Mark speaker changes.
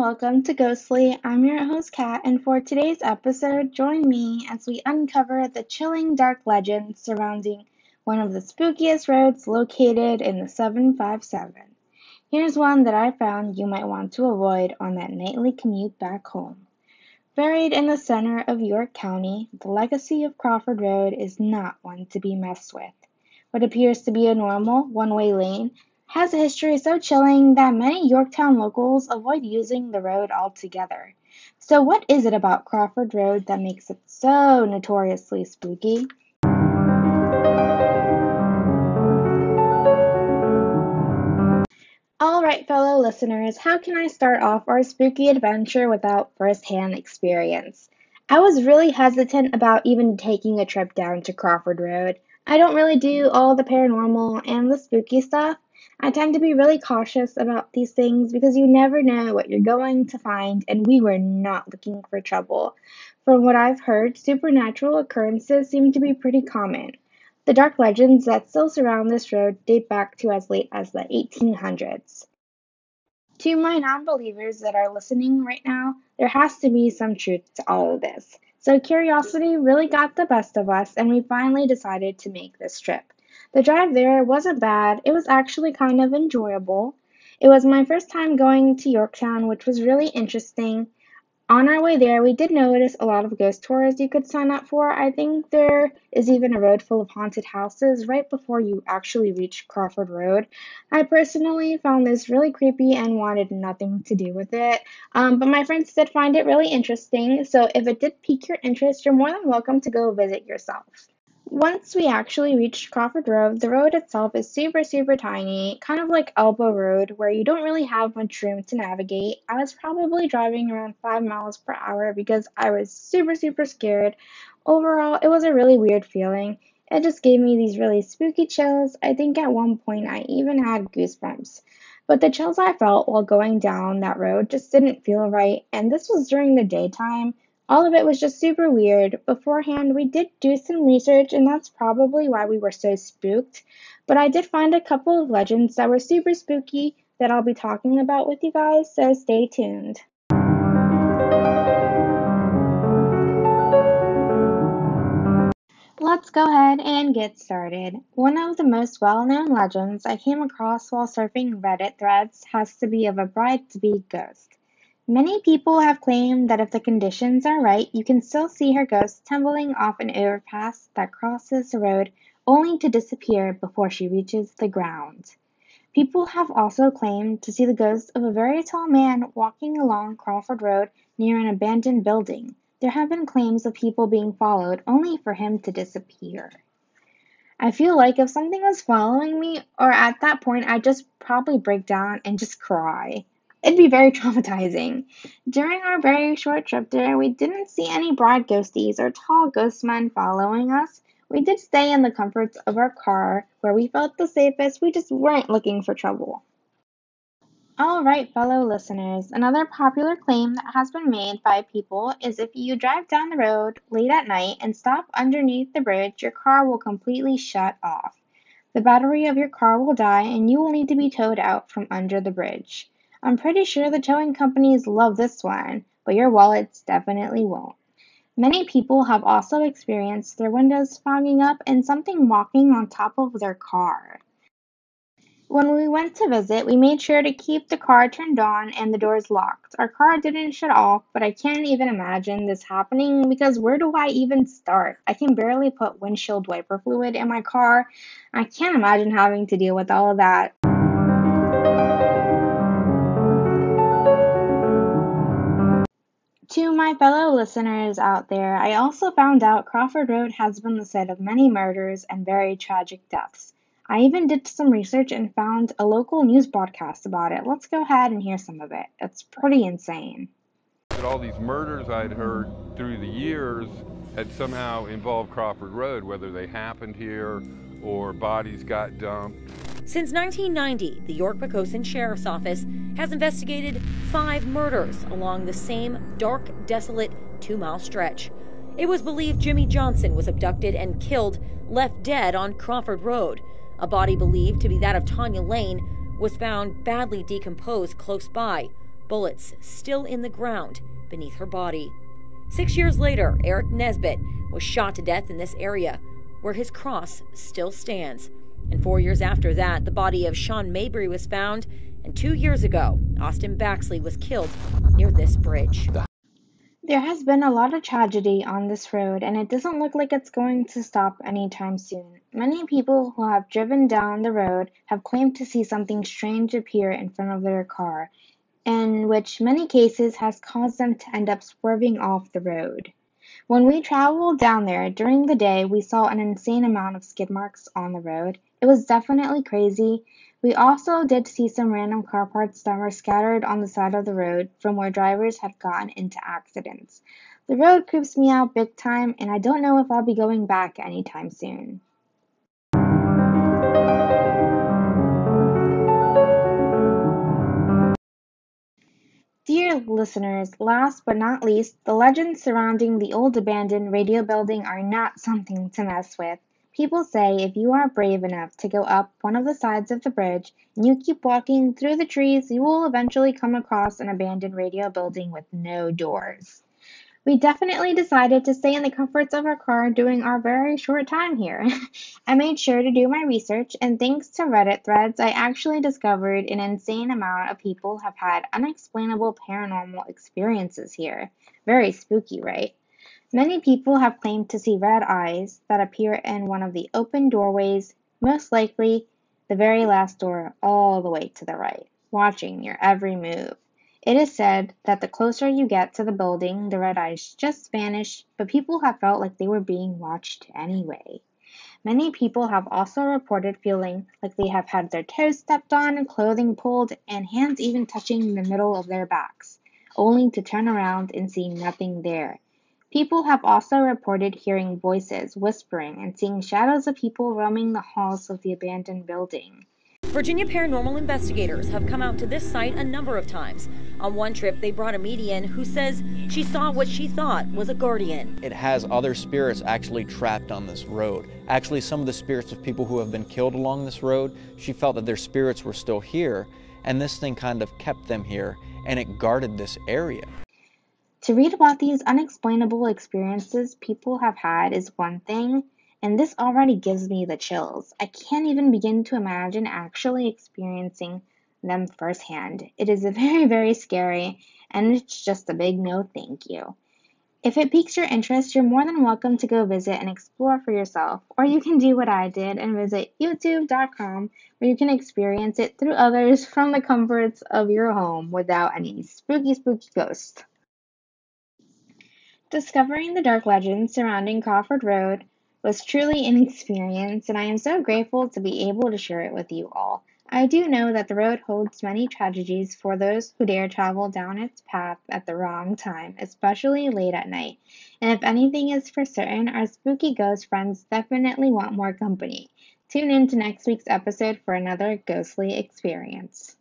Speaker 1: welcome to Ghostly. I'm your host, Kat, and for today's episode, join me as we uncover the chilling dark legend surrounding one of the spookiest roads located in the 757. Here's one that I found you might want to avoid on that nightly commute back home. Buried in the center of York County, the legacy of Crawford Road is not one to be messed with. What appears to be a normal one way lane has a history so chilling that many Yorktown locals avoid using the road altogether. So, what is it about Crawford Road that makes it so notoriously spooky? All right, fellow listeners, how can I start off our spooky adventure without firsthand experience? I was really hesitant about even taking a trip down to Crawford Road. I don't really do all the paranormal and the spooky stuff, I tend to be really cautious about these things because you never know what you're going to find, and we were not looking for trouble. From what I've heard, supernatural occurrences seem to be pretty common. The dark legends that still surround this road date back to as late as the 1800s. To my non believers that are listening right now, there has to be some truth to all of this. So curiosity really got the best of us, and we finally decided to make this trip. The drive there wasn't bad, it was actually kind of enjoyable. It was my first time going to Yorktown, which was really interesting. On our way there, we did notice a lot of ghost tours you could sign up for. I think there is even a road full of haunted houses right before you actually reach Crawford Road. I personally found this really creepy and wanted nothing to do with it. Um, but my friends did find it really interesting, so if it did pique your interest, you're more than welcome to go visit yourself. Once we actually reached Crawford Road, the road itself is super, super tiny, kind of like Elbow Road, where you don't really have much room to navigate. I was probably driving around 5 miles per hour because I was super, super scared. Overall, it was a really weird feeling. It just gave me these really spooky chills. I think at one point I even had goosebumps. But the chills I felt while going down that road just didn't feel right, and this was during the daytime. All of it was just super weird. Beforehand, we did do some research, and that's probably why we were so spooked. But I did find a couple of legends that were super spooky that I'll be talking about with you guys, so stay tuned. Let's go ahead and get started. One of the most well known legends I came across while surfing Reddit threads has to be of a bride to be ghost. Many people have claimed that if the conditions are right, you can still see her ghost tumbling off an overpass that crosses the road only to disappear before she reaches the ground. People have also claimed to see the ghost of a very tall man walking along Crawford Road near an abandoned building. There have been claims of people being followed only for him to disappear. I feel like if something was following me, or at that point, I'd just probably break down and just cry. It'd be very traumatizing. During our very short trip there, we didn't see any broad ghosties or tall ghost men following us. We did stay in the comforts of our car where we felt the safest. We just weren't looking for trouble. All right, fellow listeners, another popular claim that has been made by people is if you drive down the road late at night and stop underneath the bridge, your car will completely shut off. The battery of your car will die and you will need to be towed out from under the bridge. I'm pretty sure the towing companies love this one, but your wallets definitely won't. Many people have also experienced their windows fogging up and something walking on top of their car. When we went to visit, we made sure to keep the car turned on and the doors locked. Our car didn't shut off, but I can't even imagine this happening because where do I even start? I can barely put windshield wiper fluid in my car. I can't imagine having to deal with all of that. To my fellow listeners out there, I also found out Crawford Road has been the site of many murders and very tragic deaths. I even did some research and found a local news broadcast about it. Let's go ahead and hear some of it. It's pretty insane.
Speaker 2: That All these murders I'd heard through the years had somehow involved Crawford Road, whether they happened here or bodies got dumped.
Speaker 3: Since 1990, the York Poquoson Sheriff's Office has investigated five murders along the same dark, desolate two mile stretch. It was believed Jimmy Johnson was abducted and killed, left dead on Crawford Road. A body believed to be that of Tanya Lane was found badly decomposed close by. bullets still in the ground beneath her body. Six years later, Eric Nesbitt was shot to death in this area, where his cross still stands. And four years after that, the body of Sean Mabry was found. And two years ago, Austin Baxley was killed near this bridge.
Speaker 1: There has been a lot of tragedy on this road, and it doesn't look like it's going to stop anytime soon. Many people who have driven down the road have claimed to see something strange appear in front of their car, in which many cases has caused them to end up swerving off the road. When we traveled down there during the day, we saw an insane amount of skid marks on the road. It was definitely crazy. We also did see some random car parts that were scattered on the side of the road from where drivers had gotten into accidents. The road creeps me out big time, and I don't know if I'll be going back anytime soon. Dear listeners, last but not least, the legends surrounding the old abandoned radio building are not something to mess with. People say if you are brave enough to go up one of the sides of the bridge and you keep walking through the trees, you will eventually come across an abandoned radio building with no doors. We definitely decided to stay in the comforts of our car during our very short time here. I made sure to do my research, and thanks to Reddit threads, I actually discovered an insane amount of people have had unexplainable paranormal experiences here. Very spooky, right? Many people have claimed to see red eyes that appear in one of the open doorways, most likely the very last door all the way to the right, watching your every move. It is said that the closer you get to the building, the red eyes just vanish, but people have felt like they were being watched anyway. Many people have also reported feeling like they have had their toes stepped on, clothing pulled, and hands even touching the middle of their backs, only to turn around and see nothing there. People have also reported hearing voices, whispering, and seeing shadows of people roaming the halls of the abandoned building.
Speaker 3: Virginia paranormal investigators have come out to this site a number of times. On one trip, they brought a medium who says she saw what she thought was a guardian.
Speaker 4: It has other spirits actually trapped on this road. Actually, some of the spirits of people who have been killed along this road, she felt that their spirits were still here, and this thing kind of kept them here, and it guarded this area.
Speaker 1: To read about these unexplainable experiences people have had is one thing, and this already gives me the chills. I can't even begin to imagine actually experiencing them firsthand. It is very, very scary, and it's just a big no thank you. If it piques your interest, you're more than welcome to go visit and explore for yourself, or you can do what I did and visit youtube.com where you can experience it through others from the comforts of your home without any spooky, spooky ghosts. Discovering the dark legends surrounding Crawford Road was truly an experience, and I am so grateful to be able to share it with you all. I do know that the road holds many tragedies for those who dare travel down its path at the wrong time, especially late at night. And if anything is for certain, our spooky ghost friends definitely want more company. Tune in to next week's episode for another ghostly experience.